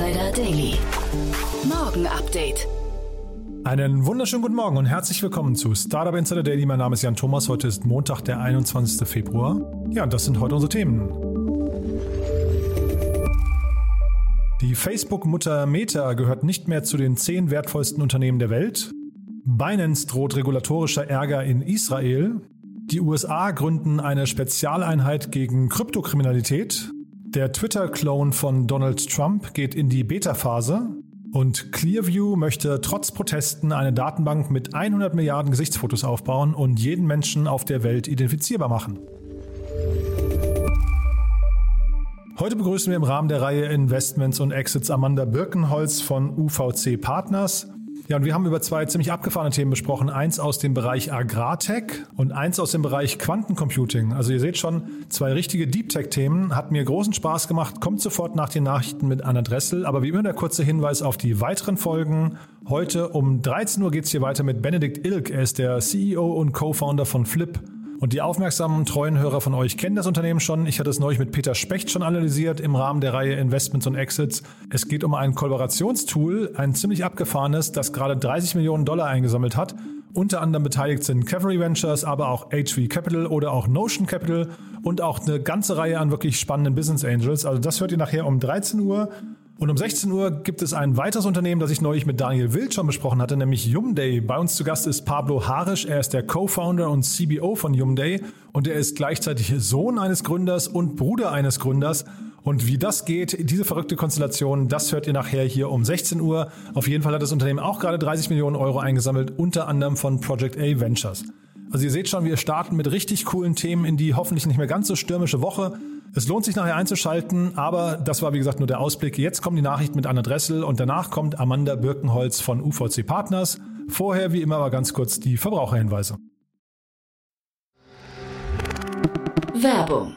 Insider Daily. Morgen Update. Einen wunderschönen guten Morgen und herzlich willkommen zu Startup Insider Daily. Mein Name ist Jan Thomas. Heute ist Montag, der 21. Februar. Ja, das sind heute unsere Themen. Die Facebook-Mutter Meta gehört nicht mehr zu den zehn wertvollsten Unternehmen der Welt. Binance droht regulatorischer Ärger in Israel. Die USA gründen eine Spezialeinheit gegen Kryptokriminalität. Der Twitter-Clone von Donald Trump geht in die Beta-Phase. Und Clearview möchte trotz Protesten eine Datenbank mit 100 Milliarden Gesichtsfotos aufbauen und jeden Menschen auf der Welt identifizierbar machen. Heute begrüßen wir im Rahmen der Reihe Investments und Exits Amanda Birkenholz von UVC Partners. Ja, und wir haben über zwei ziemlich abgefahrene Themen besprochen. Eins aus dem Bereich Agrartech und eins aus dem Bereich Quantencomputing. Also ihr seht schon, zwei richtige Deep Tech-Themen. Hat mir großen Spaß gemacht. Kommt sofort nach den Nachrichten mit Anna Dressel. Aber wie immer der kurze Hinweis auf die weiteren Folgen. Heute um 13 Uhr geht's hier weiter mit Benedikt Ilk. Er ist der CEO und Co-Founder von Flip. Und die aufmerksamen, treuen Hörer von euch kennen das Unternehmen schon. Ich hatte es neulich mit Peter Specht schon analysiert im Rahmen der Reihe Investments und Exits. Es geht um ein Kollaborationstool, ein ziemlich abgefahrenes, das gerade 30 Millionen Dollar eingesammelt hat. Unter anderem beteiligt sind Cavalry Ventures, aber auch HV Capital oder auch Notion Capital und auch eine ganze Reihe an wirklich spannenden Business Angels. Also das hört ihr nachher um 13 Uhr. Und um 16 Uhr gibt es ein weiteres Unternehmen, das ich neulich mit Daniel Wild schon besprochen hatte, nämlich Yumday. Bei uns zu Gast ist Pablo Harisch. Er ist der Co-Founder und CBO von Yumday und er ist gleichzeitig Sohn eines Gründers und Bruder eines Gründers. Und wie das geht, diese verrückte Konstellation, das hört ihr nachher hier um 16 Uhr. Auf jeden Fall hat das Unternehmen auch gerade 30 Millionen Euro eingesammelt, unter anderem von Project A Ventures. Also ihr seht schon, wir starten mit richtig coolen Themen in die hoffentlich nicht mehr ganz so stürmische Woche. Es lohnt sich nachher einzuschalten, aber das war wie gesagt nur der Ausblick. Jetzt kommen die Nachrichten mit Anna Dressel und danach kommt Amanda Birkenholz von UVC Partners. Vorher wie immer aber ganz kurz die Verbraucherhinweise. Werbung.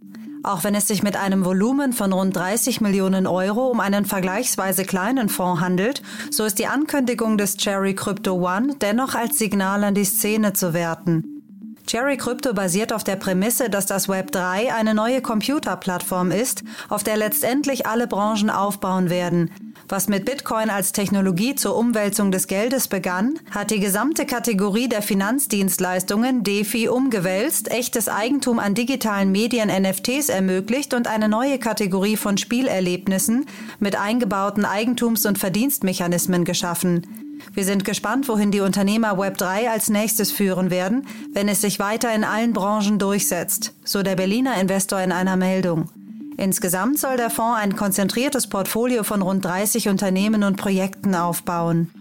Auch wenn es sich mit einem Volumen von rund 30 Millionen Euro um einen vergleichsweise kleinen Fonds handelt, so ist die Ankündigung des Cherry Crypto One dennoch als Signal an die Szene zu werten. Cherry Crypto basiert auf der Prämisse, dass das Web 3 eine neue Computerplattform ist, auf der letztendlich alle Branchen aufbauen werden. Was mit Bitcoin als Technologie zur Umwälzung des Geldes begann, hat die gesamte Kategorie der Finanzdienstleistungen DeFi umgewälzt, echtes Eigentum an digitalen Medien NFTs ermöglicht und eine neue Kategorie von Spielerlebnissen mit eingebauten Eigentums- und Verdienstmechanismen geschaffen. Wir sind gespannt, wohin die Unternehmer Web3 als nächstes führen werden, wenn es sich weiter in allen Branchen durchsetzt, so der Berliner Investor in einer Meldung. Insgesamt soll der Fonds ein konzentriertes Portfolio von rund 30 Unternehmen und Projekten aufbauen.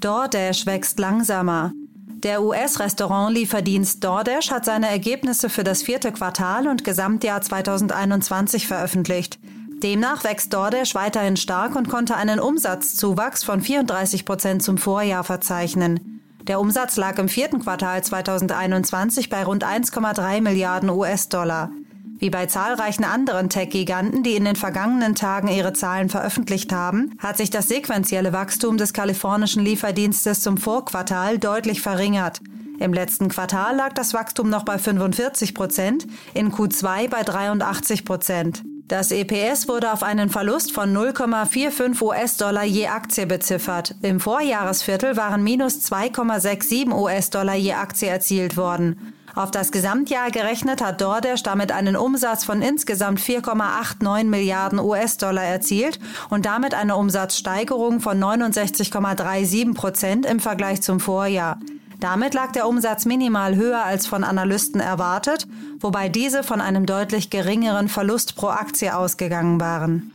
DoorDash wächst langsamer. Der US-Restaurantlieferdienst DoorDash hat seine Ergebnisse für das vierte Quartal und Gesamtjahr 2021 veröffentlicht. Demnach wächst DoorDash weiterhin stark und konnte einen Umsatzzuwachs von 34 Prozent zum Vorjahr verzeichnen. Der Umsatz lag im vierten Quartal 2021 bei rund 1,3 Milliarden US-Dollar. Wie bei zahlreichen anderen Tech-Giganten, die in den vergangenen Tagen ihre Zahlen veröffentlicht haben, hat sich das sequentielle Wachstum des kalifornischen Lieferdienstes zum Vorquartal deutlich verringert. Im letzten Quartal lag das Wachstum noch bei 45 Prozent, in Q2 bei 83 Prozent. Das EPS wurde auf einen Verlust von 0,45 US-Dollar je Aktie beziffert. Im Vorjahresviertel waren minus 2,67 US-Dollar je Aktie erzielt worden. Auf das Gesamtjahr gerechnet hat DoorDash damit einen Umsatz von insgesamt 4,89 Milliarden US-Dollar erzielt und damit eine Umsatzsteigerung von 69,37 Prozent im Vergleich zum Vorjahr. Damit lag der Umsatz minimal höher als von Analysten erwartet, wobei diese von einem deutlich geringeren Verlust pro Aktie ausgegangen waren.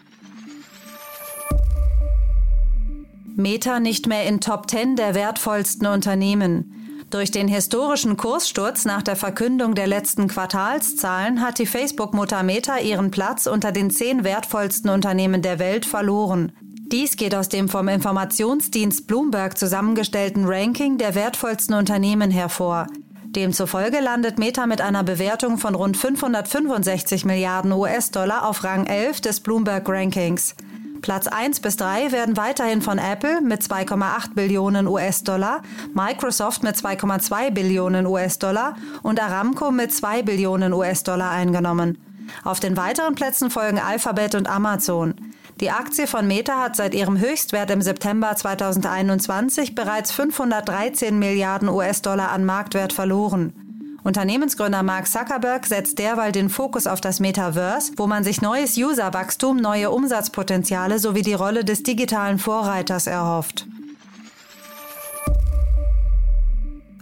Meta nicht mehr in Top 10 der wertvollsten Unternehmen. Durch den historischen Kurssturz nach der Verkündung der letzten Quartalszahlen hat die Facebook-Mutter Meta ihren Platz unter den zehn wertvollsten Unternehmen der Welt verloren. Dies geht aus dem vom Informationsdienst Bloomberg zusammengestellten Ranking der wertvollsten Unternehmen hervor. Demzufolge landet Meta mit einer Bewertung von rund 565 Milliarden US-Dollar auf Rang 11 des Bloomberg Rankings. Platz 1 bis 3 werden weiterhin von Apple mit 2,8 Billionen US-Dollar, Microsoft mit 2,2 Billionen US-Dollar und Aramco mit 2 Billionen US-Dollar eingenommen. Auf den weiteren Plätzen folgen Alphabet und Amazon. Die Aktie von Meta hat seit ihrem Höchstwert im September 2021 bereits 513 Milliarden US-Dollar an Marktwert verloren. Unternehmensgründer Mark Zuckerberg setzt derweil den Fokus auf das Metaverse, wo man sich neues Userwachstum, neue Umsatzpotenziale sowie die Rolle des digitalen Vorreiters erhofft.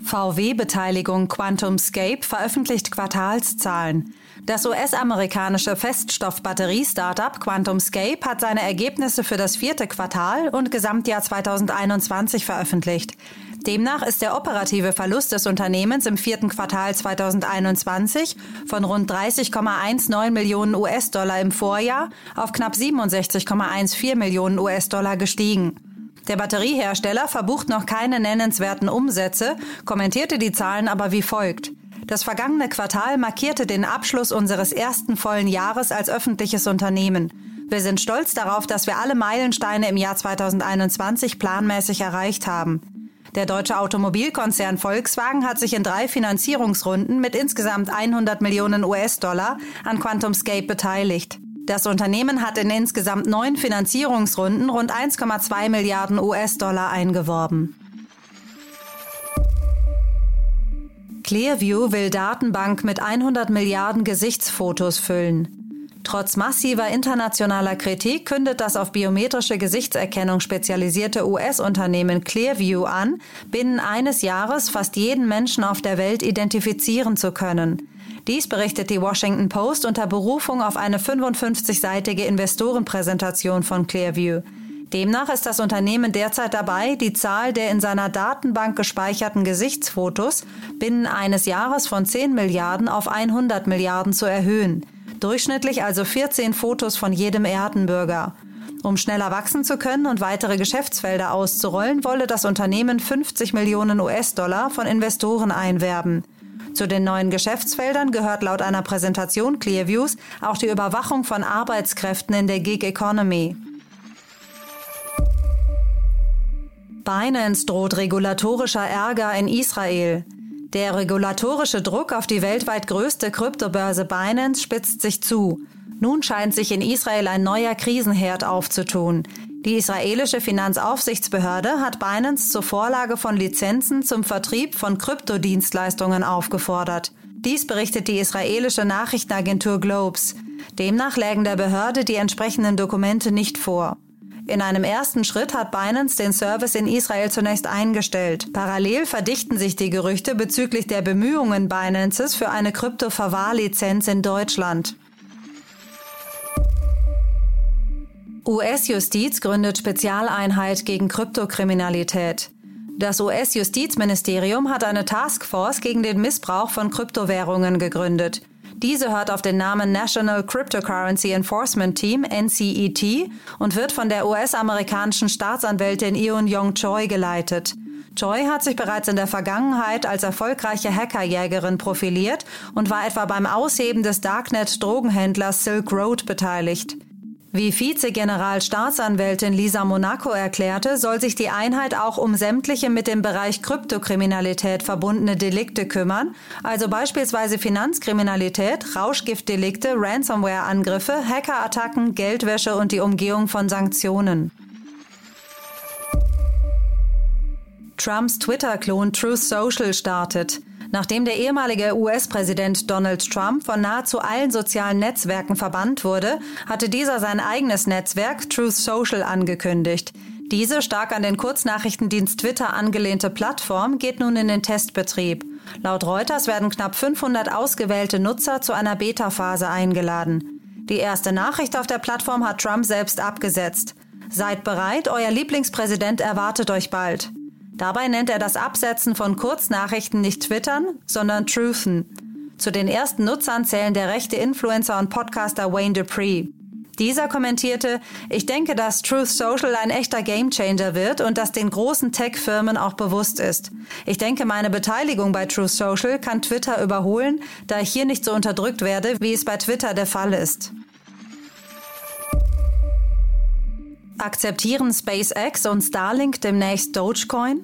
VW-Beteiligung QuantumScape veröffentlicht Quartalszahlen. Das US-amerikanische Feststoffbatterie-Startup QuantumScape hat seine Ergebnisse für das vierte Quartal und Gesamtjahr 2021 veröffentlicht. Demnach ist der operative Verlust des Unternehmens im vierten Quartal 2021 von rund 30,19 Millionen US-Dollar im Vorjahr auf knapp 67,14 Millionen US-Dollar gestiegen. Der Batteriehersteller verbucht noch keine nennenswerten Umsätze, kommentierte die Zahlen aber wie folgt. Das vergangene Quartal markierte den Abschluss unseres ersten vollen Jahres als öffentliches Unternehmen. Wir sind stolz darauf, dass wir alle Meilensteine im Jahr 2021 planmäßig erreicht haben. Der deutsche Automobilkonzern Volkswagen hat sich in drei Finanzierungsrunden mit insgesamt 100 Millionen US-Dollar an QuantumScape beteiligt. Das Unternehmen hat in insgesamt neun Finanzierungsrunden rund 1,2 Milliarden US-Dollar eingeworben. Clearview will Datenbank mit 100 Milliarden Gesichtsfotos füllen. Trotz massiver internationaler Kritik kündet das auf biometrische Gesichtserkennung spezialisierte US-Unternehmen Clearview an, binnen eines Jahres fast jeden Menschen auf der Welt identifizieren zu können. Dies berichtet die Washington Post unter Berufung auf eine 55-seitige Investorenpräsentation von Clearview. Demnach ist das Unternehmen derzeit dabei, die Zahl der in seiner Datenbank gespeicherten Gesichtsfotos binnen eines Jahres von 10 Milliarden auf 100 Milliarden zu erhöhen. Durchschnittlich also 14 Fotos von jedem Erdenbürger. Um schneller wachsen zu können und weitere Geschäftsfelder auszurollen, wolle das Unternehmen 50 Millionen US-Dollar von Investoren einwerben. Zu den neuen Geschäftsfeldern gehört laut einer Präsentation Clearviews auch die Überwachung von Arbeitskräften in der Gig Economy. Binance droht regulatorischer Ärger in Israel. Der regulatorische Druck auf die weltweit größte Kryptobörse Binance spitzt sich zu. Nun scheint sich in Israel ein neuer Krisenherd aufzutun. Die israelische Finanzaufsichtsbehörde hat Binance zur Vorlage von Lizenzen zum Vertrieb von Kryptodienstleistungen aufgefordert. Dies berichtet die israelische Nachrichtenagentur Globes. Demnach lägen der Behörde die entsprechenden Dokumente nicht vor. In einem ersten Schritt hat Binance den Service in Israel zunächst eingestellt. Parallel verdichten sich die Gerüchte bezüglich der Bemühungen Binances für eine Krypto-Verwahrlizenz in Deutschland. US-Justiz gründet Spezialeinheit gegen Kryptokriminalität. Das US-Justizministerium hat eine Taskforce gegen den Missbrauch von Kryptowährungen gegründet. Diese hört auf den Namen National Cryptocurrency Enforcement Team, NCET, und wird von der US-amerikanischen Staatsanwältin Eun Young Choi geleitet. Choi hat sich bereits in der Vergangenheit als erfolgreiche Hackerjägerin profiliert und war etwa beim Ausheben des Darknet-Drogenhändlers Silk Road beteiligt. Wie Vize-Generalstaatsanwältin Lisa Monaco erklärte, soll sich die Einheit auch um sämtliche mit dem Bereich Kryptokriminalität verbundene Delikte kümmern, also beispielsweise Finanzkriminalität, Rauschgiftdelikte, Ransomware-Angriffe, Hackerattacken, Geldwäsche und die Umgehung von Sanktionen. Trumps Twitter-Klon Truth Social startet. Nachdem der ehemalige US-Präsident Donald Trump von nahezu allen sozialen Netzwerken verbannt wurde, hatte dieser sein eigenes Netzwerk Truth Social angekündigt. Diese stark an den Kurznachrichtendienst Twitter angelehnte Plattform geht nun in den Testbetrieb. Laut Reuters werden knapp 500 ausgewählte Nutzer zu einer Beta-Phase eingeladen. Die erste Nachricht auf der Plattform hat Trump selbst abgesetzt. Seid bereit, euer Lieblingspräsident erwartet euch bald. Dabei nennt er das Absetzen von Kurznachrichten nicht Twittern, sondern Truthen. Zu den ersten Nutzern zählen der rechte Influencer und Podcaster Wayne Dupree. Dieser kommentierte, ich denke, dass Truth Social ein echter Gamechanger wird und dass den großen Tech-Firmen auch bewusst ist. Ich denke, meine Beteiligung bei Truth Social kann Twitter überholen, da ich hier nicht so unterdrückt werde, wie es bei Twitter der Fall ist. Akzeptieren SpaceX und Starlink demnächst Dogecoin?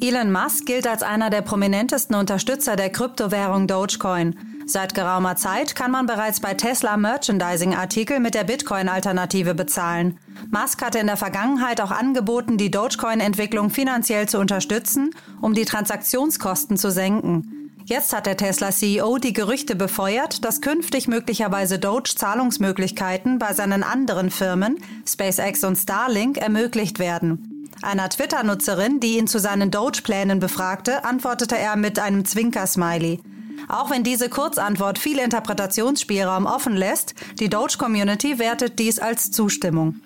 Elon Musk gilt als einer der prominentesten Unterstützer der Kryptowährung Dogecoin. Seit geraumer Zeit kann man bereits bei Tesla Merchandising-Artikel mit der Bitcoin-Alternative bezahlen. Musk hatte in der Vergangenheit auch angeboten, die Dogecoin-Entwicklung finanziell zu unterstützen, um die Transaktionskosten zu senken. Jetzt hat der Tesla-CEO die Gerüchte befeuert, dass künftig möglicherweise Doge Zahlungsmöglichkeiten bei seinen anderen Firmen, SpaceX und Starlink, ermöglicht werden. Einer Twitter-Nutzerin, die ihn zu seinen Doge-Plänen befragte, antwortete er mit einem Zwinker-Smiley. Auch wenn diese Kurzantwort viel Interpretationsspielraum offen lässt, die Doge-Community wertet dies als Zustimmung.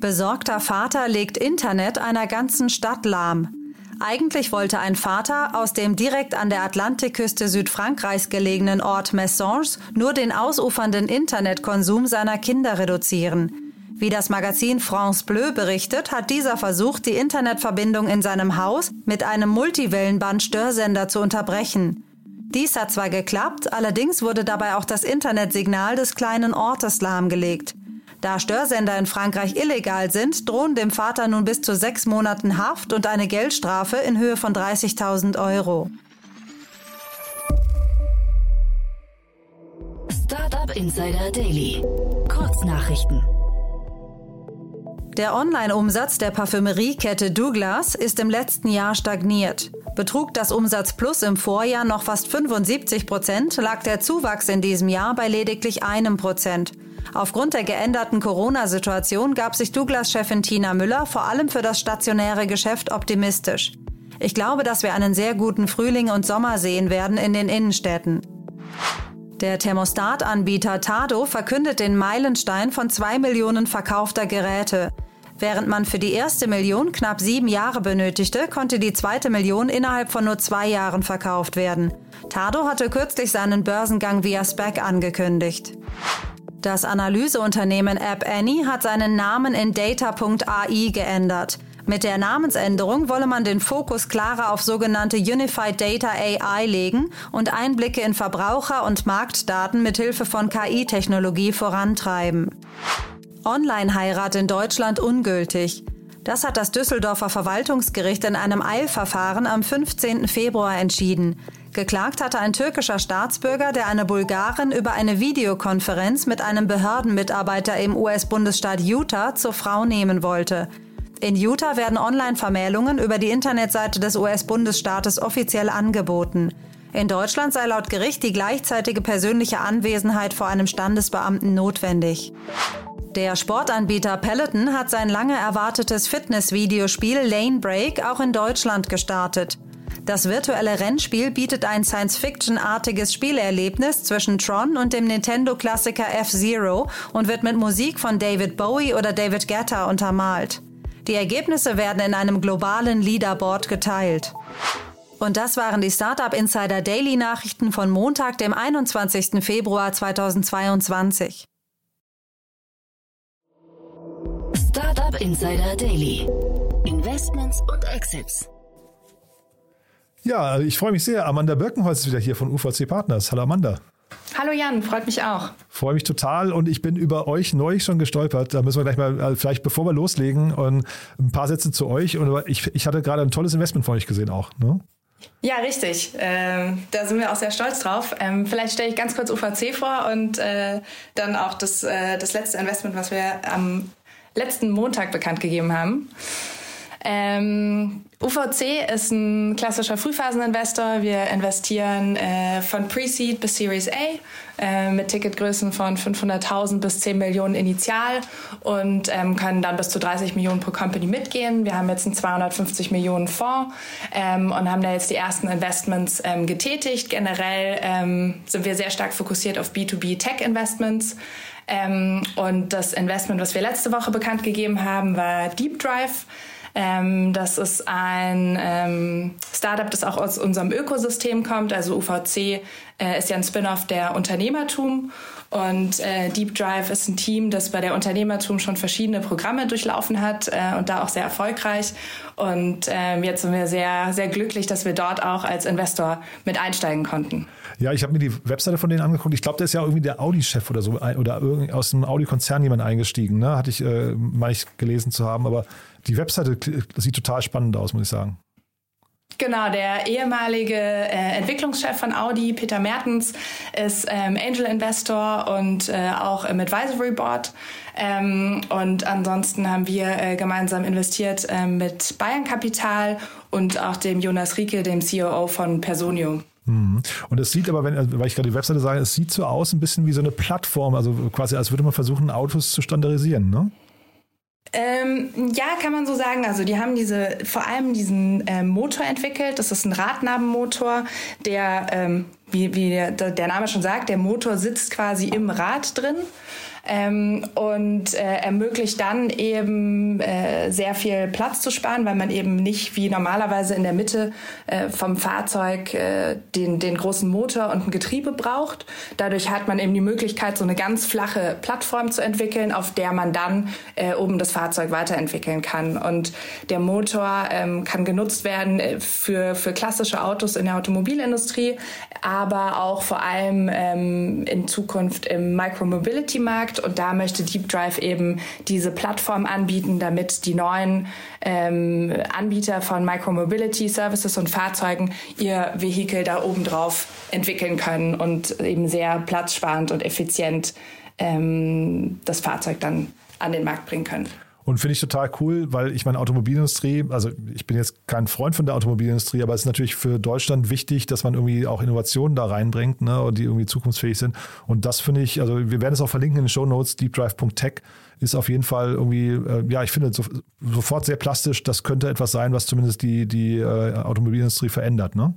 Besorgter Vater legt Internet einer ganzen Stadt lahm. Eigentlich wollte ein Vater aus dem direkt an der Atlantikküste Südfrankreichs gelegenen Ort Messonges nur den ausufernden Internetkonsum seiner Kinder reduzieren. Wie das Magazin France Bleu berichtet, hat dieser versucht, die Internetverbindung in seinem Haus mit einem Multiwellenband-Störsender zu unterbrechen. Dies hat zwar geklappt, allerdings wurde dabei auch das Internetsignal des kleinen Ortes lahmgelegt. Da Störsender in Frankreich illegal sind, drohen dem Vater nun bis zu sechs Monaten Haft und eine Geldstrafe in Höhe von 30.000 Euro. Startup Insider Daily. Kurznachrichten. Der Online-Umsatz der Parfümeriekette Douglas ist im letzten Jahr stagniert. Betrug das Umsatz Plus im Vorjahr noch fast 75 Prozent, lag der Zuwachs in diesem Jahr bei lediglich einem Prozent. Aufgrund der geänderten Corona-Situation gab sich Douglas-Chefin Tina Müller vor allem für das stationäre Geschäft optimistisch. Ich glaube, dass wir einen sehr guten Frühling und Sommer sehen werden in den Innenstädten. Der Thermostatanbieter Tado verkündet den Meilenstein von zwei Millionen verkaufter Geräte. Während man für die erste Million knapp sieben Jahre benötigte, konnte die zweite Million innerhalb von nur zwei Jahren verkauft werden. Tado hatte kürzlich seinen Börsengang via SPAC angekündigt. Das Analyseunternehmen App Annie hat seinen Namen in Data.ai geändert. Mit der Namensänderung wolle man den Fokus klarer auf sogenannte Unified Data AI legen und Einblicke in Verbraucher- und Marktdaten mithilfe von KI-Technologie vorantreiben. Online-Heirat in Deutschland ungültig. Das hat das Düsseldorfer Verwaltungsgericht in einem Eilverfahren am 15. Februar entschieden. Geklagt hatte ein türkischer Staatsbürger, der eine Bulgarin über eine Videokonferenz mit einem Behördenmitarbeiter im US-Bundesstaat Utah zur Frau nehmen wollte. In Utah werden Online-Vermählungen über die Internetseite des US-Bundesstaates offiziell angeboten. In Deutschland sei laut Gericht die gleichzeitige persönliche Anwesenheit vor einem Standesbeamten notwendig. Der Sportanbieter Peloton hat sein lange erwartetes Fitness-Videospiel Lane Break auch in Deutschland gestartet. Das virtuelle Rennspiel bietet ein Science-Fiction-artiges Spielerlebnis zwischen Tron und dem Nintendo-Klassiker F-Zero und wird mit Musik von David Bowie oder David Guetta untermalt. Die Ergebnisse werden in einem globalen Leaderboard geteilt. Und das waren die Startup Insider Daily Nachrichten von Montag, dem 21. Februar 2022. Startup Insider Daily. Investments und Exits. Ja, ich freue mich sehr. Amanda Birkenholz ist wieder hier von UVC Partners. Hallo Amanda. Hallo Jan, freut mich auch. Freue mich total und ich bin über euch neu schon gestolpert. Da müssen wir gleich mal, äh, vielleicht bevor wir loslegen, und ein paar Sätze zu euch. Und ich, ich hatte gerade ein tolles Investment von euch gesehen auch. Ne? Ja, richtig. Ähm, da sind wir auch sehr stolz drauf. Ähm, vielleicht stelle ich ganz kurz UVC vor und äh, dann auch das, äh, das letzte Investment, was wir am letzten Montag bekannt gegeben haben. Ähm, UVC ist ein klassischer Frühphaseninvestor. Wir investieren äh, von Pre-Seed bis Series A äh, mit Ticketgrößen von 500.000 bis 10 Millionen initial und ähm, können dann bis zu 30 Millionen pro Company mitgehen. Wir haben jetzt einen 250 Millionen Fonds ähm, und haben da jetzt die ersten Investments ähm, getätigt. Generell ähm, sind wir sehr stark fokussiert auf B2B Tech Investments. Ähm, und das Investment, was wir letzte Woche bekannt gegeben haben, war Deep Drive. Ähm, das ist ein ähm, Startup, das auch aus unserem Ökosystem kommt. Also UVC äh, ist ja ein Spin-off der Unternehmertum. Und äh, Deep Drive ist ein Team, das bei der Unternehmertum schon verschiedene Programme durchlaufen hat äh, und da auch sehr erfolgreich. Und äh, jetzt sind wir sehr, sehr glücklich, dass wir dort auch als Investor mit einsteigen konnten. Ja, ich habe mir die Webseite von denen angeguckt. Ich glaube, der ist ja irgendwie der Audi-Chef oder so oder aus dem Audi-Konzern jemand eingestiegen. Ne? Hatte ich, äh, meine ich, gelesen zu haben. Aber die Webseite sieht total spannend aus, muss ich sagen. Genau, der ehemalige äh, Entwicklungschef von Audi, Peter Mertens, ist ähm, Angel Investor und äh, auch im Advisory Board. Ähm, und ansonsten haben wir äh, gemeinsam investiert ähm, mit Bayern Kapital und auch dem Jonas Rieke, dem COO von Personio. Mhm. Und es sieht aber, wenn, weil ich gerade die Webseite sage, es sieht so aus, ein bisschen wie so eine Plattform, also quasi als würde man versuchen, Autos zu standardisieren, ne? Ähm, ja, kann man so sagen. Also die haben diese vor allem diesen ähm, Motor entwickelt. Das ist ein Radnabenmotor, der, ähm, wie, wie der, der Name schon sagt, der Motor sitzt quasi im Rad drin ähm, und äh, ermöglicht dann eben äh, sehr viel Platz zu sparen, weil man eben nicht wie normalerweise in der Mitte äh, vom Fahrzeug äh, den, den großen Motor und ein Getriebe braucht. Dadurch hat man eben die Möglichkeit, so eine ganz flache Plattform zu entwickeln, auf der man dann äh, oben das Fahrzeug weiterentwickeln kann. Und der Motor ähm, kann genutzt werden äh, für, für klassische Autos in der Automobilindustrie, aber auch vor allem ähm, in Zukunft im Micromobility-Markt Markt und da möchte Deep Drive eben diese Plattform anbieten, damit die neuen ähm, Anbieter von Micromobility Services und Fahrzeugen ihr Vehikel da oben drauf entwickeln können und eben sehr platzsparend und effizient ähm, das Fahrzeug dann an den Markt bringen können. Und finde ich total cool, weil ich meine, Automobilindustrie, also ich bin jetzt kein Freund von der Automobilindustrie, aber es ist natürlich für Deutschland wichtig, dass man irgendwie auch Innovationen da reinbringt, ne, und die irgendwie zukunftsfähig sind. Und das finde ich, also wir werden es auch verlinken in den Show Notes, deepdrive.tech ist auf jeden Fall irgendwie, äh, ja, ich finde so, sofort sehr plastisch. Das könnte etwas sein, was zumindest die, die äh, Automobilindustrie verändert, ne?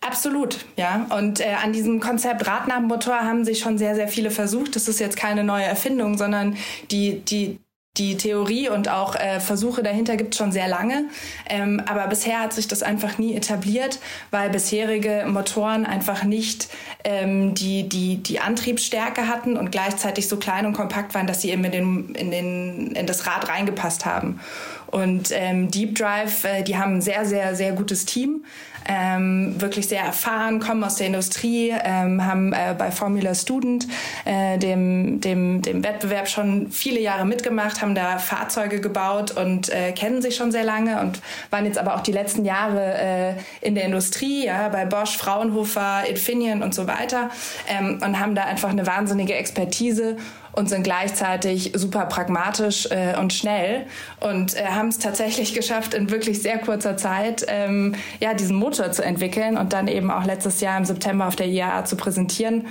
Absolut, ja. Und äh, an diesem Konzept Radnabenmotor haben sich schon sehr, sehr viele versucht. Das ist jetzt keine neue Erfindung, sondern die, die, die Theorie und auch äh, Versuche dahinter gibt es schon sehr lange. Ähm, aber bisher hat sich das einfach nie etabliert, weil bisherige Motoren einfach nicht ähm, die, die, die Antriebsstärke hatten und gleichzeitig so klein und kompakt waren, dass sie eben in, den, in, den, in das Rad reingepasst haben. Und ähm, Deep Drive, äh, die haben ein sehr, sehr, sehr gutes Team ähm, wirklich sehr erfahren, kommen aus der Industrie, ähm, haben äh, bei Formula Student, äh, dem, dem, dem Wettbewerb schon viele Jahre mitgemacht, haben da Fahrzeuge gebaut und äh, kennen sich schon sehr lange und waren jetzt aber auch die letzten Jahre äh, in der Industrie, ja, bei Bosch, Fraunhofer, Infineon und so weiter ähm, und haben da einfach eine wahnsinnige Expertise und sind gleichzeitig super pragmatisch äh, und schnell und äh, haben es tatsächlich geschafft, in wirklich sehr kurzer Zeit ähm, ja, diesen Motor zu entwickeln und dann eben auch letztes Jahr im September auf der IAA zu präsentieren.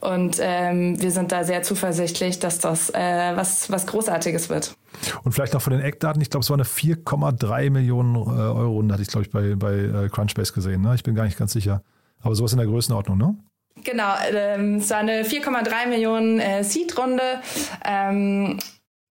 Und ähm, wir sind da sehr zuversichtlich, dass das äh, was, was Großartiges wird. Und vielleicht noch von den Eckdaten, ich glaube, es war eine 4,3 Millionen äh, Euro Runde, hatte ich, glaube ich, bei, bei äh, Crunchbase gesehen. Ne? Ich bin gar nicht ganz sicher. Aber sowas in der Größenordnung, ne? Genau, ähm, es war eine 4,3 Millionen äh, Seed-Runde. Ähm,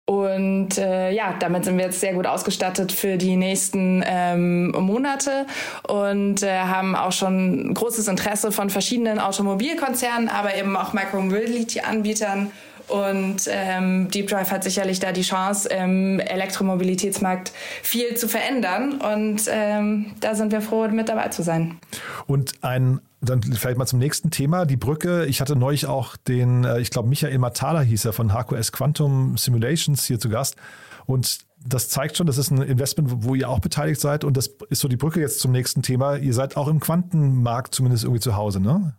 und äh, ja, damit sind wir jetzt sehr gut ausgestattet für die nächsten ähm, Monate und äh, haben auch schon großes Interesse von verschiedenen Automobilkonzernen, aber eben auch Micromobility-Anbietern. Und ähm, Deep Drive hat sicherlich da die Chance, im Elektromobilitätsmarkt viel zu verändern. Und ähm, da sind wir froh, mit dabei zu sein. Und ein dann vielleicht mal zum nächsten Thema, die Brücke. Ich hatte neulich auch den, äh, ich glaube, Michael Matala hieß er von HQS Quantum Simulations hier zu Gast. Und das zeigt schon, das ist ein Investment, wo ihr auch beteiligt seid. Und das ist so die Brücke jetzt zum nächsten Thema. Ihr seid auch im Quantenmarkt zumindest irgendwie zu Hause, ne?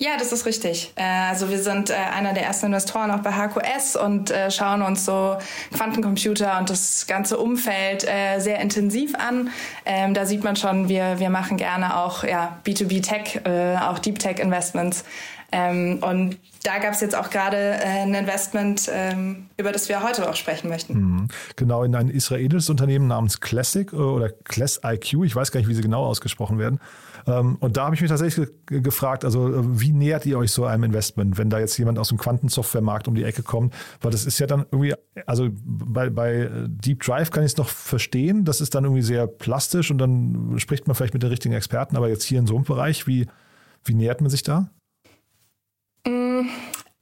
Ja, das ist richtig. Äh, also wir sind äh, einer der ersten Investoren auch bei HQS und äh, schauen uns so Quantencomputer und das ganze Umfeld sehr intensiv an. Ähm, da sieht man schon, wir, wir machen gerne auch ja, B2B-Tech, auch Deep Tech Investments. Ähm, und da gab es jetzt auch gerade ein Investment, ähm, über das wir heute auch sprechen möchten. Mhm. Genau, in ein israelisches Unternehmen namens Classic oder Class IQ, ich weiß gar nicht, wie sie genau ausgesprochen werden. Ähm, und da habe ich mich tatsächlich gefragt, also äh, wie nähert ihr euch so einem Investment, wenn da jetzt jemand aus dem Quantensoftwaremarkt um die Ecke kommt? Weil das ist ja dann irgendwie, also bei, bei Deep Drive kann ich es noch verstehen, das ist dann irgendwie sehr plastisch und dann spricht man vielleicht mit den richtigen Experten, aber jetzt hier in so einem Bereich, wie, wie nähert man sich da? Mm,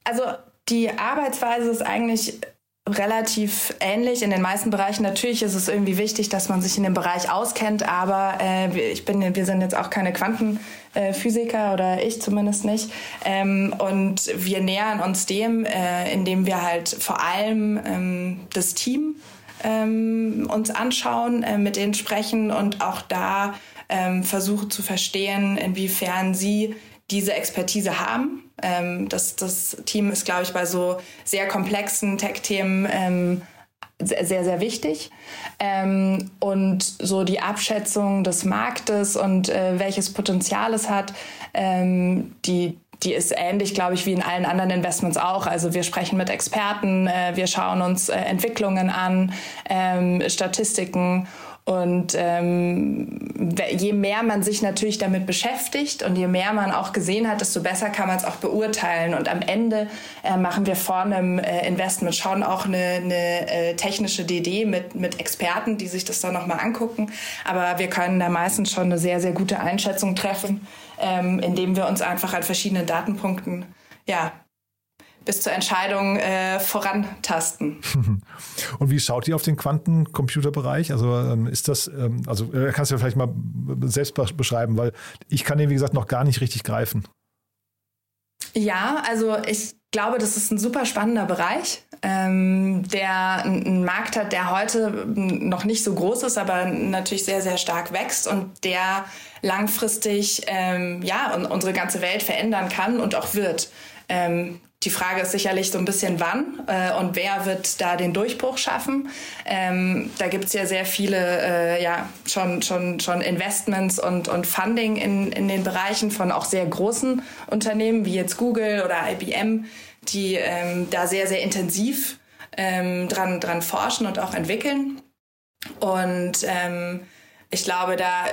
also die Arbeitsweise ist eigentlich relativ ähnlich in den meisten Bereichen. Natürlich ist es irgendwie wichtig, dass man sich in dem Bereich auskennt, aber äh, ich bin, wir sind jetzt auch keine Quantenphysiker äh, oder ich zumindest nicht. Ähm, und wir nähern uns dem, äh, indem wir halt vor allem ähm, das Team ähm, uns anschauen, äh, mit denen sprechen und auch da ähm, versuchen zu verstehen, inwiefern sie diese Expertise haben. Ähm, das, das Team ist, glaube ich, bei so sehr komplexen Tech-Themen ähm, sehr, sehr wichtig. Ähm, und so die Abschätzung des Marktes und äh, welches Potenzial es hat, ähm, die, die ist ähnlich, glaube ich, wie in allen anderen Investments auch. Also wir sprechen mit Experten, äh, wir schauen uns äh, Entwicklungen an, ähm, Statistiken und ähm, je mehr man sich natürlich damit beschäftigt und je mehr man auch gesehen hat, desto besser kann man es auch beurteilen. Und am Ende äh, machen wir vor einem äh, Investment schon auch eine, eine äh, technische DD mit, mit Experten, die sich das dann nochmal angucken. Aber wir können da meistens schon eine sehr, sehr gute Einschätzung treffen, ähm, indem wir uns einfach an verschiedenen Datenpunkten ja, bis zur Entscheidung äh, vorantasten. Und wie schaut ihr auf den Quantencomputerbereich? Also ähm, ist das, ähm, also äh, kannst du ja vielleicht mal selbst beschreiben, weil ich kann den, wie gesagt, noch gar nicht richtig greifen. Ja, also ich glaube, das ist ein super spannender Bereich, ähm, der einen Markt hat, der heute noch nicht so groß ist, aber natürlich sehr, sehr stark wächst und der langfristig ähm, ja unsere ganze Welt verändern kann und auch wird. Ähm, die Frage ist sicherlich so ein bisschen wann äh, und wer wird da den Durchbruch schaffen. Ähm, da gibt es ja sehr viele äh, ja, schon, schon, schon Investments und, und Funding in, in den Bereichen von auch sehr großen Unternehmen wie jetzt Google oder IBM, die ähm, da sehr, sehr intensiv ähm, dran, dran forschen und auch entwickeln. Und ähm, ich glaube, da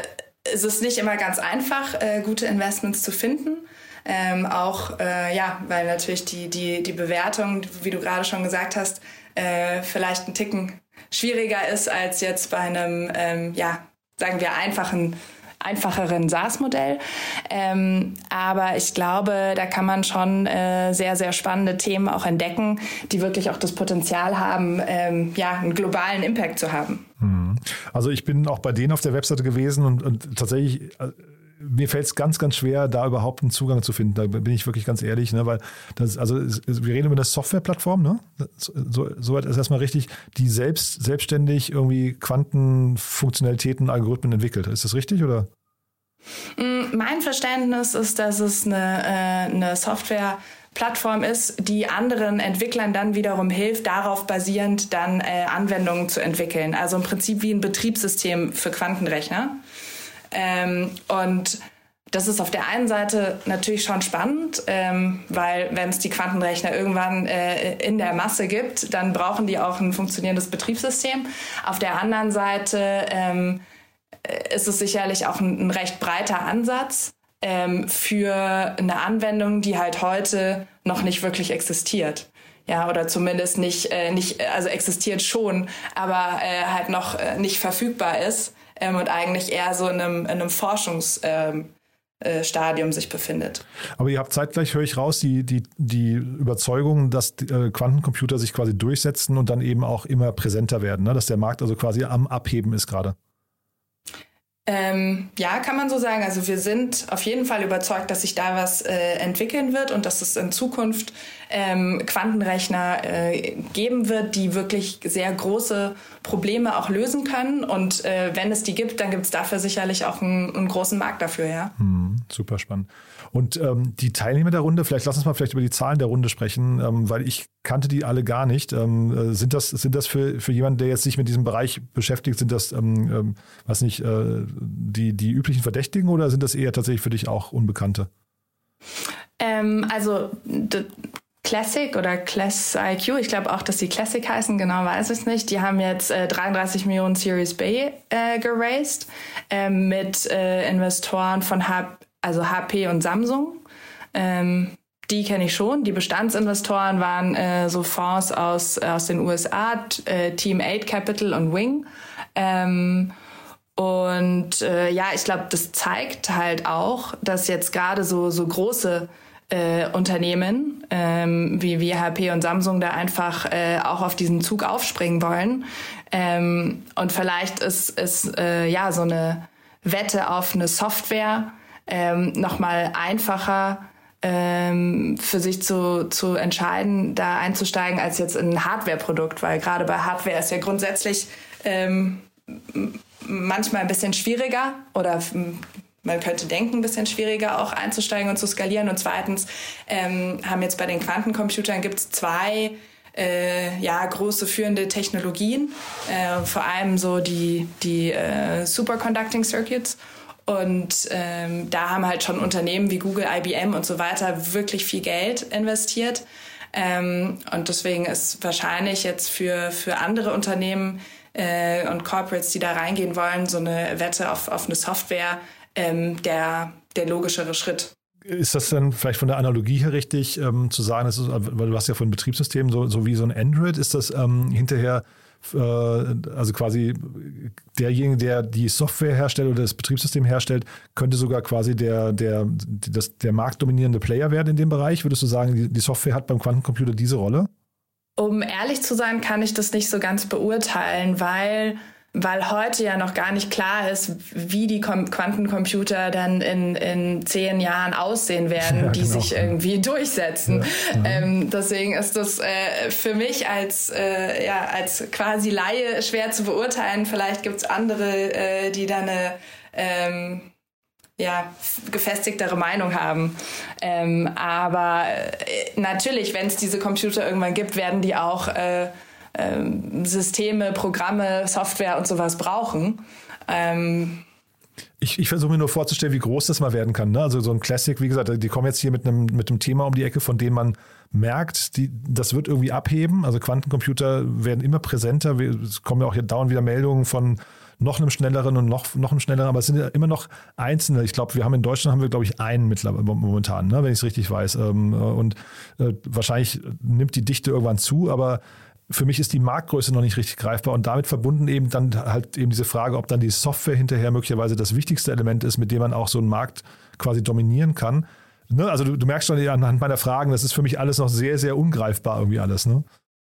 ist es nicht immer ganz einfach, äh, gute Investments zu finden. Ähm, auch, äh, ja, weil natürlich die, die, die Bewertung, wie du gerade schon gesagt hast, äh, vielleicht ein Ticken schwieriger ist als jetzt bei einem, ähm, ja, sagen wir einfachen einfacheren SaaS-Modell. Ähm, aber ich glaube, da kann man schon äh, sehr, sehr spannende Themen auch entdecken, die wirklich auch das Potenzial haben, ähm, ja, einen globalen Impact zu haben. Mhm. Also ich bin auch bei denen auf der Webseite gewesen und, und tatsächlich äh, mir fällt es ganz, ganz schwer, da überhaupt einen Zugang zu finden. Da bin ich wirklich ganz ehrlich, ne? weil das, also wir reden über eine Softwareplattform, ne? So, so ist erstmal richtig, die selbst selbstständig irgendwie Quantenfunktionalitäten, Algorithmen entwickelt. Ist das richtig oder? Mm, mein Verständnis ist, dass es eine, äh, eine Software Plattform ist, die anderen Entwicklern dann wiederum hilft, darauf basierend dann äh, Anwendungen zu entwickeln. Also im Prinzip wie ein Betriebssystem für Quantenrechner. Ähm, und das ist auf der einen Seite natürlich schon spannend, ähm, weil wenn es die Quantenrechner irgendwann äh, in der Masse gibt, dann brauchen die auch ein funktionierendes Betriebssystem. Auf der anderen Seite ähm, äh, ist es sicherlich auch ein, ein recht breiter Ansatz ähm, für eine Anwendung, die halt heute noch nicht wirklich existiert. Ja, oder zumindest nicht, äh, nicht also existiert schon, aber äh, halt noch äh, nicht verfügbar ist ähm, und eigentlich eher so in einem, in einem Forschungsstadium ähm, äh, sich befindet. Aber ihr habt zeitgleich, höre ich raus, die, die, die Überzeugung, dass äh, Quantencomputer sich quasi durchsetzen und dann eben auch immer präsenter werden, ne? dass der Markt also quasi am Abheben ist gerade. Ähm, ja, kann man so sagen. Also wir sind auf jeden Fall überzeugt, dass sich da was äh, entwickeln wird und dass es in Zukunft ähm, Quantenrechner äh, geben wird, die wirklich sehr große Probleme auch lösen können. Und äh, wenn es die gibt, dann gibt es dafür sicherlich auch einen, einen, großen Markt dafür, ja. Hm, super spannend. Und ähm, die Teilnehmer der Runde, vielleicht lass uns mal vielleicht über die Zahlen der Runde sprechen, ähm, weil ich kannte die alle gar nicht. Ähm, äh, sind das, sind das für, für jemanden, der jetzt sich mit diesem Bereich beschäftigt, sind das, ähm, ähm, was nicht, äh, die, die üblichen Verdächtigen oder sind das eher tatsächlich für dich auch Unbekannte? Ähm, also Classic oder Class IQ, ich glaube auch, dass die Classic heißen, genau weiß ich nicht. Die haben jetzt äh, 33 Millionen Series B äh, geraced äh, mit äh, Investoren von H also HP und Samsung. Ähm, die kenne ich schon. Die Bestandsinvestoren waren äh, so Fonds aus, aus den USA, äh, Team 8 Capital und Wing. Ähm, und äh, ja, ich glaube, das zeigt halt auch, dass jetzt gerade so, so große äh, Unternehmen ähm, wie, wie HP und Samsung da einfach äh, auch auf diesen Zug aufspringen wollen. Ähm, und vielleicht ist, ist äh, ja so eine Wette auf eine Software ähm, nochmal einfacher ähm, für sich zu, zu entscheiden, da einzusteigen, als jetzt in ein Hardware-Produkt, weil gerade bei Hardware ist ja grundsätzlich ähm, manchmal ein bisschen schwieriger oder man könnte denken, ein bisschen schwieriger auch einzusteigen und zu skalieren. Und zweitens ähm, haben jetzt bei den Quantencomputern gibt es zwei äh, ja, große führende Technologien, äh, vor allem so die, die äh, Superconducting Circuits. Und ähm, da haben halt schon Unternehmen wie Google, IBM und so weiter wirklich viel Geld investiert. Ähm, und deswegen ist wahrscheinlich jetzt für, für andere Unternehmen äh, und Corporates, die da reingehen wollen, so eine Wette auf, auf eine Software ähm, der, der logischere Schritt. Ist das dann vielleicht von der Analogie her richtig ähm, zu sagen, ist, weil du hast ja von Betriebssystemen so, so wie so ein Android, ist das ähm, hinterher also quasi derjenige, der die Software herstellt oder das Betriebssystem herstellt, könnte sogar quasi der, der, das, der marktdominierende Player werden in dem Bereich. Würdest du sagen, die, die Software hat beim Quantencomputer diese Rolle? Um ehrlich zu sein, kann ich das nicht so ganz beurteilen, weil weil heute ja noch gar nicht klar ist, wie die Quantencomputer dann in, in zehn Jahren aussehen werden, ja, die genau. sich irgendwie durchsetzen. Ja. Mhm. Ähm, deswegen ist das äh, für mich als, äh, ja, als quasi Laie schwer zu beurteilen. Vielleicht gibt's andere, äh, die da eine ähm, ja, gefestigtere Meinung haben. Ähm, aber äh, natürlich, wenn es diese Computer irgendwann gibt, werden die auch äh, ähm, Systeme, Programme, Software und sowas brauchen. Ähm, ich, ich versuche mir nur vorzustellen, wie groß das mal werden kann. Ne? Also so ein Classic, wie gesagt, die kommen jetzt hier mit einem, mit einem Thema um die Ecke, von dem man merkt, die, das wird irgendwie abheben. Also Quantencomputer werden immer präsenter. Es kommen ja auch hier dauernd wieder Meldungen von noch einem schnelleren und noch, noch einem schnelleren, aber es sind ja immer noch einzelne. Ich glaube, wir haben in Deutschland haben wir, glaube ich, einen mittlerweile momentan, ne, wenn ich es richtig weiß. Ähm, und äh, wahrscheinlich nimmt die Dichte irgendwann zu, aber für mich ist die Marktgröße noch nicht richtig greifbar und damit verbunden eben dann halt eben diese Frage, ob dann die Software hinterher möglicherweise das wichtigste Element ist, mit dem man auch so einen Markt quasi dominieren kann. Ne? Also du, du, merkst schon anhand meiner Fragen, das ist für mich alles noch sehr, sehr ungreifbar irgendwie alles. Ne?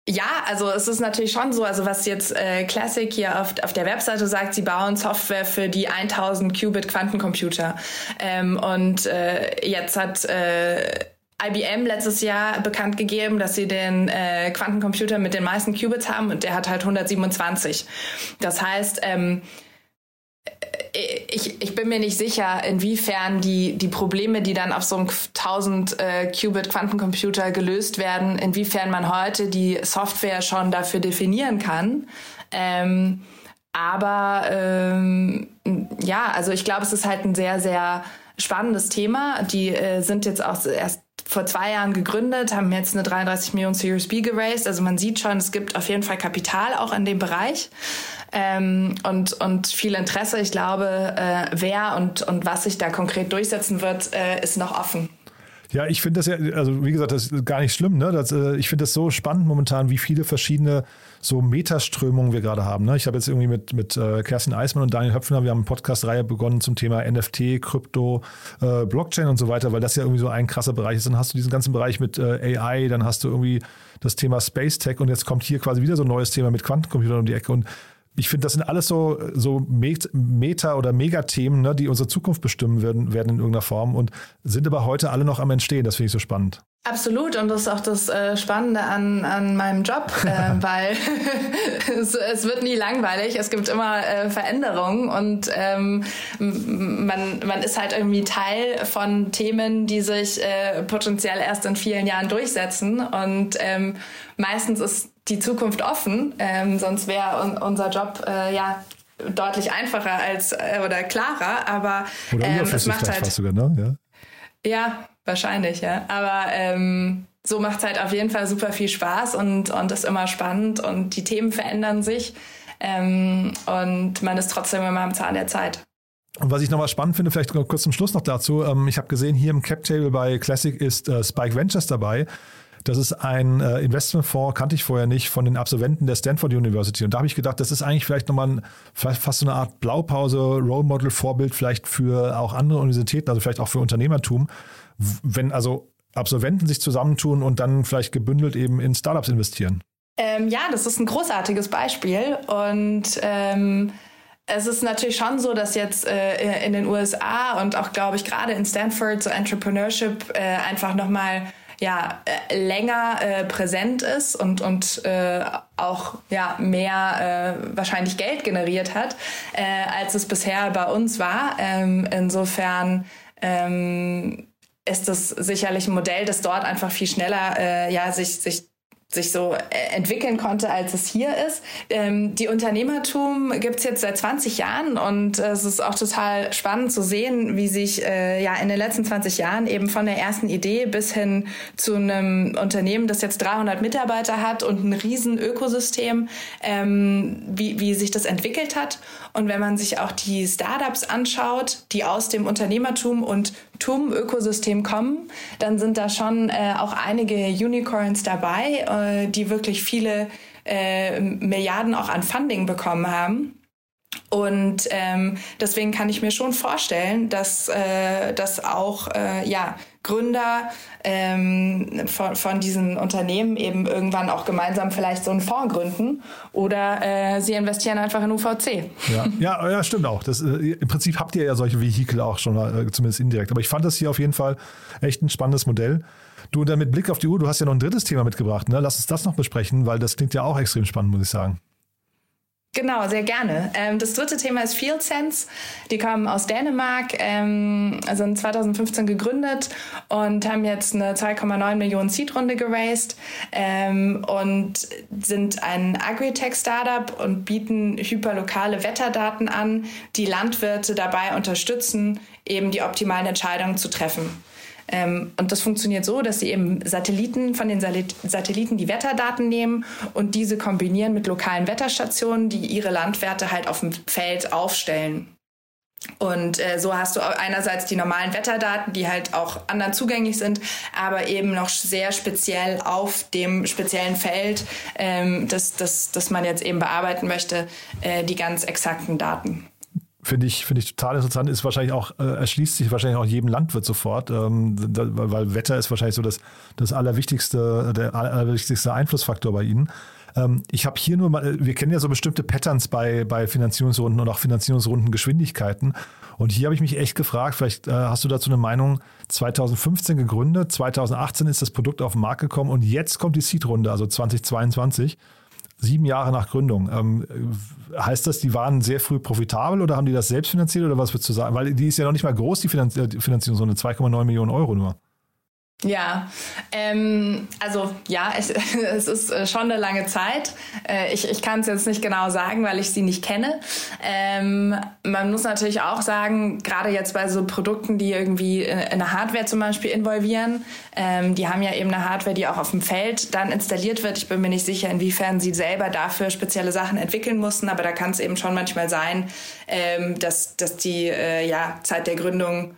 Ja, also es ist natürlich schon so, also was jetzt äh, Classic hier auf, auf der Webseite sagt, sie bauen Software für die 1000 Qubit Quantencomputer. Ähm, und äh, jetzt hat äh, IBM letztes Jahr bekannt gegeben, dass sie den äh, Quantencomputer mit den meisten Qubits haben und der hat halt 127. Das heißt, ähm, äh, ich, ich bin mir nicht sicher, inwiefern die, die Probleme, die dann auf so einem 1000 äh, Qubit Quantencomputer gelöst werden, inwiefern man heute die Software schon dafür definieren kann. Ähm, aber ähm, ja, also ich glaube, es ist halt ein sehr, sehr spannendes Thema. Die äh, sind jetzt auch erst vor zwei Jahren gegründet, haben jetzt eine 33 Millionen Series B geraced. Also man sieht schon, es gibt auf jeden Fall Kapital auch in dem Bereich. Ähm, und, und viel Interesse. Ich glaube, äh, wer und, und was sich da konkret durchsetzen wird, äh, ist noch offen. Ja, ich finde das ja, also wie gesagt, das ist gar nicht schlimm. Ne? Das, äh, ich finde das so spannend momentan, wie viele verschiedene so Metaströmungen wir gerade haben. Ne? Ich habe jetzt irgendwie mit, mit äh, Kerstin Eismann und Daniel Höpfner, wir haben eine Podcast-Reihe begonnen zum Thema NFT, Krypto, äh, Blockchain und so weiter, weil das ja irgendwie so ein krasser Bereich ist. Dann hast du diesen ganzen Bereich mit äh, AI, dann hast du irgendwie das Thema Space Tech und jetzt kommt hier quasi wieder so ein neues Thema mit Quantencomputern um die Ecke und ich finde, das sind alles so, so Meta- oder Megathemen, ne, die unsere Zukunft bestimmen werden, werden in irgendeiner Form und sind aber heute alle noch am Entstehen. Das finde ich so spannend. Absolut und das ist auch das äh, Spannende an, an meinem Job, äh, weil es, es, wird nie langweilig, es gibt immer äh, Veränderungen und ähm, man, man ist halt irgendwie Teil von Themen, die sich äh, potenziell erst in vielen Jahren durchsetzen und ähm, meistens ist die Zukunft offen, ähm, sonst wäre un unser Job äh, ja deutlich einfacher als äh, oder klarer, aber oder ähm, es macht halt sogar, ne? ja. ja Wahrscheinlich, ja. Aber ähm, so macht es halt auf jeden Fall super viel Spaß und, und ist immer spannend und die Themen verändern sich ähm, und man ist trotzdem immer am Zahn der Zeit. Und was ich nochmal spannend finde, vielleicht kurz zum Schluss noch dazu, ähm, ich habe gesehen, hier im Cap Table bei Classic ist äh, Spike Ventures dabei. Das ist ein äh, Investmentfonds, kannte ich vorher nicht, von den Absolventen der Stanford University. Und da habe ich gedacht, das ist eigentlich vielleicht nochmal ein, fast so eine Art Blaupause, Role Model, Vorbild vielleicht für auch andere Universitäten, also vielleicht auch für Unternehmertum wenn also Absolventen sich zusammentun und dann vielleicht gebündelt eben in Startups investieren? Ähm, ja, das ist ein großartiges Beispiel und ähm, es ist natürlich schon so, dass jetzt äh, in den USA und auch, glaube ich, gerade in Stanford so Entrepreneurship äh, einfach nochmal ja, äh, länger äh, präsent ist und, und äh, auch ja, mehr äh, wahrscheinlich Geld generiert hat, äh, als es bisher bei uns war. Ähm, insofern ähm, ist das sicherlich ein Modell, das dort einfach viel schneller äh, ja, sich, sich sich so äh, entwickeln konnte, als es hier ist. Ähm, die Unternehmertum gibt's jetzt seit 20 Jahren und äh, es ist auch total spannend zu sehen, wie sich äh, ja in den letzten 20 Jahren eben von der ersten Idee bis hin zu einem Unternehmen, das jetzt 300 Mitarbeiter hat und ein riesen Ökosystem, ähm, wie, wie sich das entwickelt hat. Und wenn man sich auch die Startups anschaut, die aus dem Unternehmertum und TUM-Ökosystem kommen, dann sind da schon äh, auch einige Unicorns dabei, äh, die wirklich viele äh, Milliarden auch an Funding bekommen haben. Und ähm, deswegen kann ich mir schon vorstellen, dass, äh, dass auch äh, ja, Gründer ähm, von, von diesen Unternehmen eben irgendwann auch gemeinsam vielleicht so einen Fonds gründen oder äh, sie investieren einfach in UVC. Ja, ja, ja stimmt auch. Das, äh, Im Prinzip habt ihr ja solche Vehikel auch schon, äh, zumindest indirekt. Aber ich fand das hier auf jeden Fall echt ein spannendes Modell. Du, und dann mit Blick auf die Uhr, du hast ja noch ein drittes Thema mitgebracht. Ne? Lass uns das noch besprechen, weil das klingt ja auch extrem spannend, muss ich sagen. Genau, sehr gerne. Ähm, das dritte Thema ist Field Sense. Die kommen aus Dänemark, ähm, also 2015 gegründet und haben jetzt eine 2,9 Millionen Seed-Runde geraced ähm, und sind ein Agritech-Startup und bieten hyperlokale Wetterdaten an, die Landwirte dabei unterstützen, eben die optimalen Entscheidungen zu treffen. Ähm, und das funktioniert so, dass sie eben Satelliten von den Satelliten die Wetterdaten nehmen und diese kombinieren mit lokalen Wetterstationen, die ihre Landwerte halt auf dem Feld aufstellen. Und äh, so hast du einerseits die normalen Wetterdaten, die halt auch anderen zugänglich sind, aber eben noch sehr speziell auf dem speziellen Feld, ähm, das, das, das man jetzt eben bearbeiten möchte, äh, die ganz exakten Daten. Finde ich, finde ich total interessant, ist wahrscheinlich auch, äh, erschließt sich wahrscheinlich auch jedem Landwirt sofort, ähm, da, weil Wetter ist wahrscheinlich so das, das allerwichtigste, der allerwichtigste Einflussfaktor bei Ihnen. Ähm, ich habe hier nur mal, wir kennen ja so bestimmte Patterns bei, bei Finanzierungsrunden und auch Finanzierungsrundengeschwindigkeiten. Und hier habe ich mich echt gefragt, vielleicht äh, hast du dazu eine Meinung, 2015 gegründet, 2018 ist das Produkt auf den Markt gekommen und jetzt kommt die Seed-Runde, also 2022 sieben Jahre nach Gründung. Ähm, heißt das, die waren sehr früh profitabel oder haben die das selbst finanziert oder was würdest du sagen? Weil die ist ja noch nicht mal groß, die Finanzierung, sondern 2,9 Millionen Euro nur. Ja, ähm, also ja, es, es ist äh, schon eine lange Zeit. Äh, ich ich kann es jetzt nicht genau sagen, weil ich sie nicht kenne. Ähm, man muss natürlich auch sagen, gerade jetzt bei so Produkten, die irgendwie eine Hardware zum Beispiel involvieren, ähm, die haben ja eben eine Hardware, die auch auf dem Feld dann installiert wird. Ich bin mir nicht sicher, inwiefern sie selber dafür spezielle Sachen entwickeln mussten, aber da kann es eben schon manchmal sein, ähm, dass, dass die äh, ja, Zeit der Gründung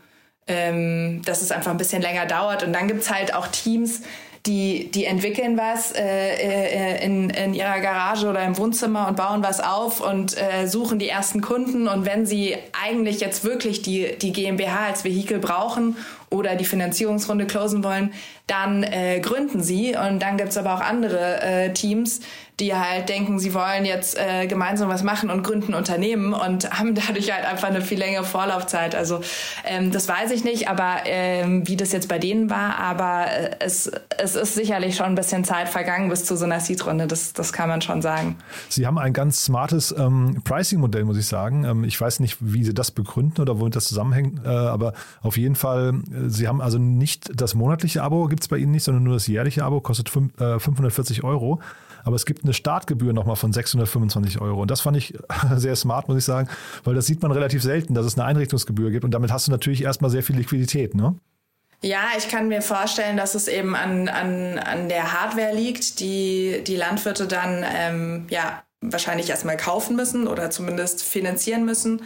ähm, dass es einfach ein bisschen länger dauert. Und dann gibt es halt auch Teams, die, die entwickeln was äh, äh, in, in ihrer Garage oder im Wohnzimmer und bauen was auf und äh, suchen die ersten Kunden. Und wenn sie eigentlich jetzt wirklich die, die GmbH als Vehikel brauchen, oder die Finanzierungsrunde closen wollen, dann äh, gründen sie. Und dann gibt's aber auch andere äh, Teams, die halt denken, sie wollen jetzt äh, gemeinsam was machen und gründen Unternehmen und haben dadurch halt einfach eine viel längere Vorlaufzeit. Also ähm, das weiß ich nicht, aber ähm, wie das jetzt bei denen war, aber äh, es, es ist sicherlich schon ein bisschen Zeit vergangen bis zu so einer Seed-Runde, das, das kann man schon sagen. Sie haben ein ganz smartes ähm, Pricing-Modell, muss ich sagen. Ähm, ich weiß nicht, wie Sie das begründen oder womit das zusammenhängt, äh, aber auf jeden Fall, Sie haben also nicht das monatliche Abo, gibt es bei Ihnen nicht, sondern nur das jährliche Abo, kostet fünf, äh, 540 Euro. Aber es gibt eine Startgebühr nochmal von 625 Euro. Und das fand ich sehr smart, muss ich sagen, weil das sieht man relativ selten, dass es eine Einrichtungsgebühr gibt. Und damit hast du natürlich erstmal sehr viel Liquidität, ne? Ja, ich kann mir vorstellen, dass es eben an, an, an der Hardware liegt, die die Landwirte dann ähm, ja wahrscheinlich erstmal kaufen müssen oder zumindest finanzieren müssen.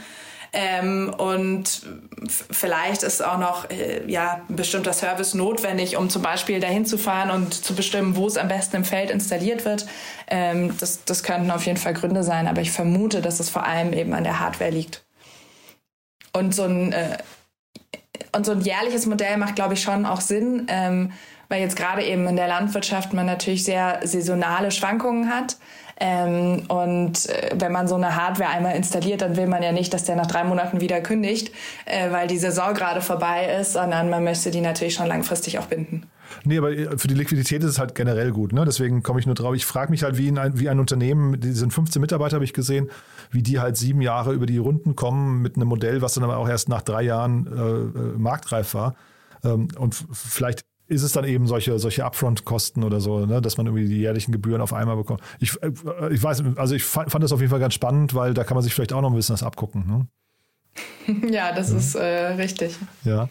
Ähm, und vielleicht ist auch noch äh, ja, ein bestimmter Service notwendig, um zum Beispiel dahin zu fahren und zu bestimmen, wo es am besten im Feld installiert wird. Ähm, das, das könnten auf jeden Fall Gründe sein, aber ich vermute, dass es vor allem eben an der Hardware liegt. Und so ein, äh, und so ein jährliches Modell macht, glaube ich, schon auch Sinn, ähm, weil jetzt gerade eben in der Landwirtschaft man natürlich sehr saisonale Schwankungen hat. Ähm, und äh, wenn man so eine Hardware einmal installiert, dann will man ja nicht, dass der nach drei Monaten wieder kündigt, äh, weil die Saison gerade vorbei ist, sondern man möchte die natürlich schon langfristig auch binden. Nee, aber äh, für die Liquidität ist es halt generell gut. Ne? Deswegen komme ich nur drauf. Ich frage mich halt, wie ein, wie ein Unternehmen, die sind 15 Mitarbeiter, habe ich gesehen, wie die halt sieben Jahre über die Runden kommen mit einem Modell, was dann aber auch erst nach drei Jahren äh, äh marktreif war. Ähm, und vielleicht ist es dann eben solche, solche Upfront-Kosten oder so, ne, dass man irgendwie die jährlichen Gebühren auf einmal bekommt. Ich, äh, ich weiß, also ich fand, fand das auf jeden Fall ganz spannend, weil da kann man sich vielleicht auch noch ein bisschen was abgucken. Ne? ja, das ja. ist äh, richtig. Ja.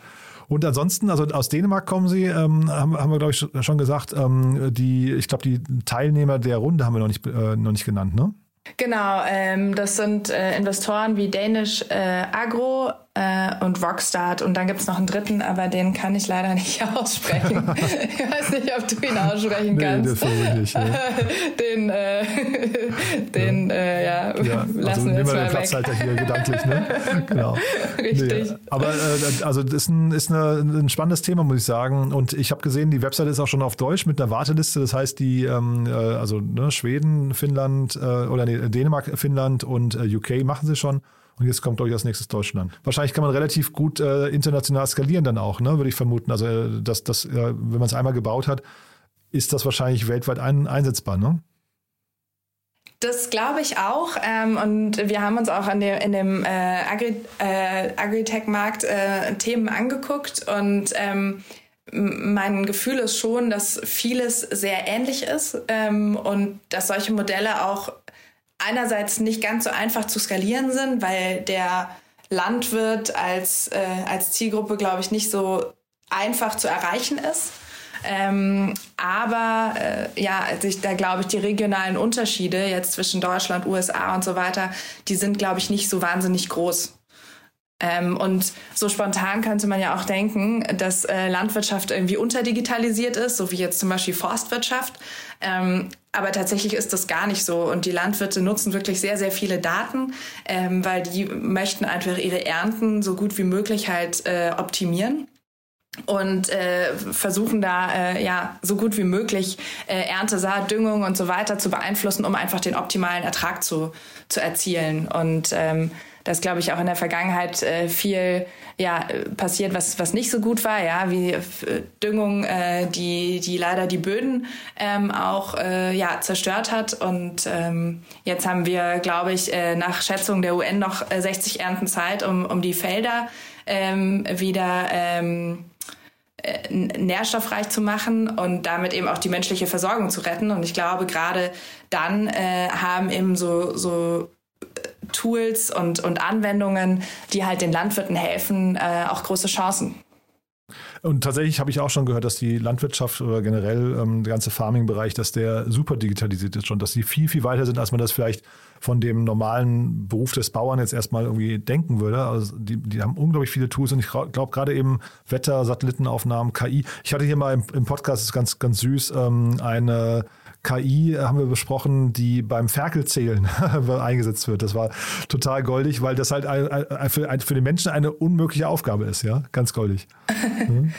Und ansonsten, also aus Dänemark kommen Sie, ähm, haben, haben wir, glaube ich, schon gesagt, ähm, die, ich glaube, die Teilnehmer der Runde haben wir noch nicht, äh, noch nicht genannt, ne? Genau, ähm, das sind äh, Investoren wie Danish äh, Agro, äh, und Rockstart. Und dann gibt es noch einen dritten, aber den kann ich leider nicht aussprechen. ich weiß nicht, ob du ihn aussprechen nee, kannst. Das nicht, ja. den, äh, den, ja, äh, ja, ja lassen also wir jetzt mal den Platzhalter hier gedanklich, ne? Genau. Richtig. Nee, aber äh, also das ist, ein, ist eine, ein spannendes Thema, muss ich sagen. Und ich habe gesehen, die Webseite ist auch schon auf Deutsch mit einer Warteliste. Das heißt, die, ähm, äh, also ne, Schweden, Finnland äh, oder nee, Dänemark, Finnland und äh, UK machen sie schon. Und jetzt kommt, glaube ich, als nächstes Deutschland. Wahrscheinlich kann man relativ gut äh, international skalieren dann auch, ne? würde ich vermuten. Also, äh, dass, dass, äh, wenn man es einmal gebaut hat, ist das wahrscheinlich weltweit ein, einsetzbar, ne? Das glaube ich auch. Ähm, und wir haben uns auch an der, in dem äh, Agri, äh, Agritech-Markt äh, Themen angeguckt. Und ähm, mein Gefühl ist schon, dass vieles sehr ähnlich ist ähm, und dass solche Modelle auch einerseits nicht ganz so einfach zu skalieren sind, weil der Landwirt als, äh, als Zielgruppe, glaube ich, nicht so einfach zu erreichen ist. Ähm, aber äh, ja, also ich, da glaube ich, die regionalen Unterschiede jetzt zwischen Deutschland, USA und so weiter, die sind, glaube ich, nicht so wahnsinnig groß. Ähm, und so spontan könnte man ja auch denken, dass äh, Landwirtschaft irgendwie unterdigitalisiert ist, so wie jetzt zum Beispiel Forstwirtschaft. Ähm, aber tatsächlich ist das gar nicht so. Und die Landwirte nutzen wirklich sehr, sehr viele Daten, ähm, weil die möchten einfach ihre Ernten so gut wie möglich halt äh, optimieren und äh, versuchen da äh, ja so gut wie möglich äh, Ernte, Saat, Düngung und so weiter zu beeinflussen, um einfach den optimalen Ertrag zu, zu erzielen. Und ähm, das glaube ich auch in der Vergangenheit äh, viel ja passiert, was was nicht so gut war, ja, wie äh, Düngung, äh, die die leider die Böden ähm, auch äh, ja zerstört hat und ähm, jetzt haben wir, glaube ich, äh, nach Schätzung der UN noch 60 äh, Ernten Zeit, um um die Felder ähm, wieder ähm, äh, nährstoffreich zu machen und damit eben auch die menschliche Versorgung zu retten. Und ich glaube, gerade dann äh, haben eben so, so Tools und, und Anwendungen, die halt den Landwirten helfen, äh, auch große Chancen. Und tatsächlich habe ich auch schon gehört, dass die Landwirtschaft oder generell ähm, der ganze Farming-Bereich, dass der super digitalisiert ist schon, dass sie viel, viel weiter sind, als man das vielleicht von dem normalen Beruf des Bauern jetzt erstmal irgendwie denken würde. Also die, die haben unglaublich viele Tools und ich glaube gerade eben Wetter, Satellitenaufnahmen, KI. Ich hatte hier mal im, im Podcast, das ist ganz, ganz süß, ähm, eine KI, haben wir besprochen, die beim Ferkelzählen eingesetzt wird. Das war total goldig, weil das halt für, den Menschen eine unmögliche Aufgabe ist, ja, ganz goldig. Hm?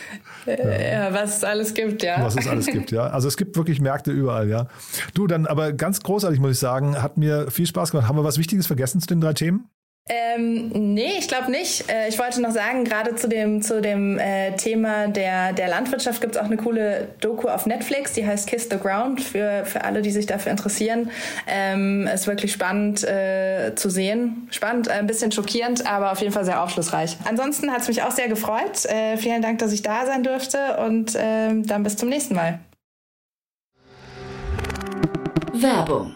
Ja. ja. was es alles gibt, ja. Was es alles gibt, ja. Also es gibt wirklich Märkte überall, ja. Du, dann aber ganz großartig, muss ich sagen, hat mir viel Spaß gemacht. Haben wir was Wichtiges vergessen zu den drei Themen? Ähm, nee, ich glaube nicht. Äh, ich wollte noch sagen, gerade zu dem, zu dem äh, Thema der, der Landwirtschaft gibt es auch eine coole Doku auf Netflix, die heißt Kiss the Ground, für, für alle, die sich dafür interessieren. Ähm, ist wirklich spannend äh, zu sehen. Spannend, ein bisschen schockierend, aber auf jeden Fall sehr aufschlussreich. Ansonsten hat es mich auch sehr gefreut. Äh, vielen Dank, dass ich da sein durfte und ähm, dann bis zum nächsten Mal. Werbung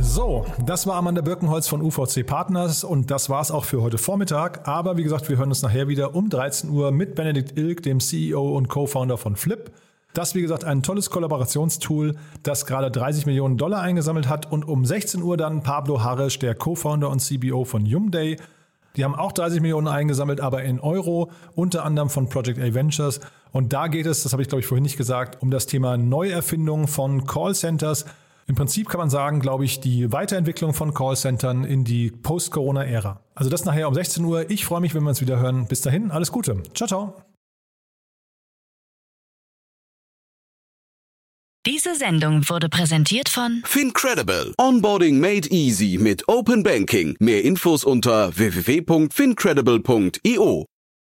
So, das war Amanda Birkenholz von UVC Partners und das war's auch für heute Vormittag. Aber wie gesagt, wir hören uns nachher wieder um 13 Uhr mit Benedikt Ilk, dem CEO und Co-Founder von Flip. Das, wie gesagt, ein tolles Kollaborationstool, das gerade 30 Millionen Dollar eingesammelt hat. Und um 16 Uhr dann Pablo Harrisch, der Co-Founder und CBO von Yumday. Die haben auch 30 Millionen eingesammelt, aber in Euro, unter anderem von Project A Ventures. Und da geht es, das habe ich glaube ich vorhin nicht gesagt, um das Thema Neuerfindung von Callcenters. Im Prinzip kann man sagen, glaube ich, die Weiterentwicklung von Callcentern in die Post-Corona-Ära. Also das nachher um 16 Uhr. Ich freue mich, wenn wir uns wieder hören. Bis dahin, alles Gute. Ciao, ciao. Diese Sendung wurde präsentiert von Fincredible. Onboarding made easy mit Open Banking. Mehr Infos unter www.fincredible.io.